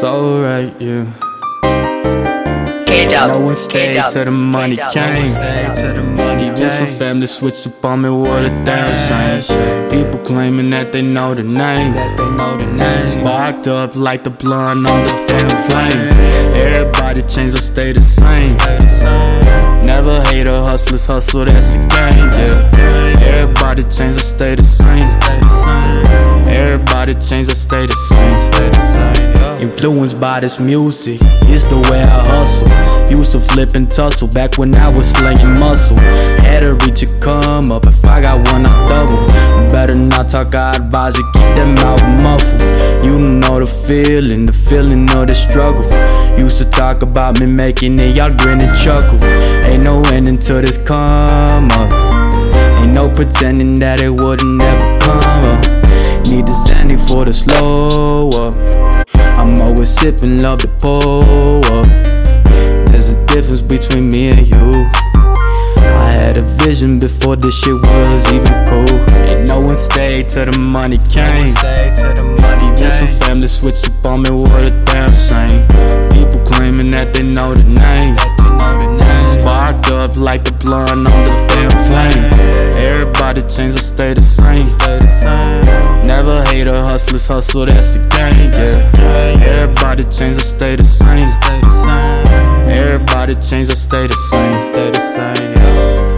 so right, yeah. Head up, No one stayed up, till the money up. came. Stay till Even some family switched up on me, what a damn shame. People claiming that they know the name. That they know the name. Sparked up like the blunt on the damn flame. Everybody change or stay the same. Stay the same. Never hate a hustlers hustle, that's the game, yeah. Everybody change or stay the same. Stay the same. Everybody change or stay the same. Influenced by this music, it's the way I hustle. Used to flip and tussle back when I was slaying muscle. Had to reach a come up, if I got one, I double. Better not talk, I advise you keep that mouth muffled. You know the feeling, the feeling of the struggle. Used to talk about me making it, y'all grin and chuckle. Ain't no end until this come up. Ain't no pretending that it wouldn't ever come up. Need the sandy for the slow up. Always sipping, love to pull up. There's a difference between me and you. I had a vision before this shit was even cool. Ain't no one stayed till the money came. Stay till the money Even some family switched up on me, what a damn shame. People claiming that they know the name. That they know the name. Sparked up like the blunt on the damn flame. Everybody change or stay the same. Stay the same. Never hate a hustler's hustle, that's the game, yeah. Everybody change or stay the same. Stay the same. Everybody change or stay the same. Stay the same. yeah.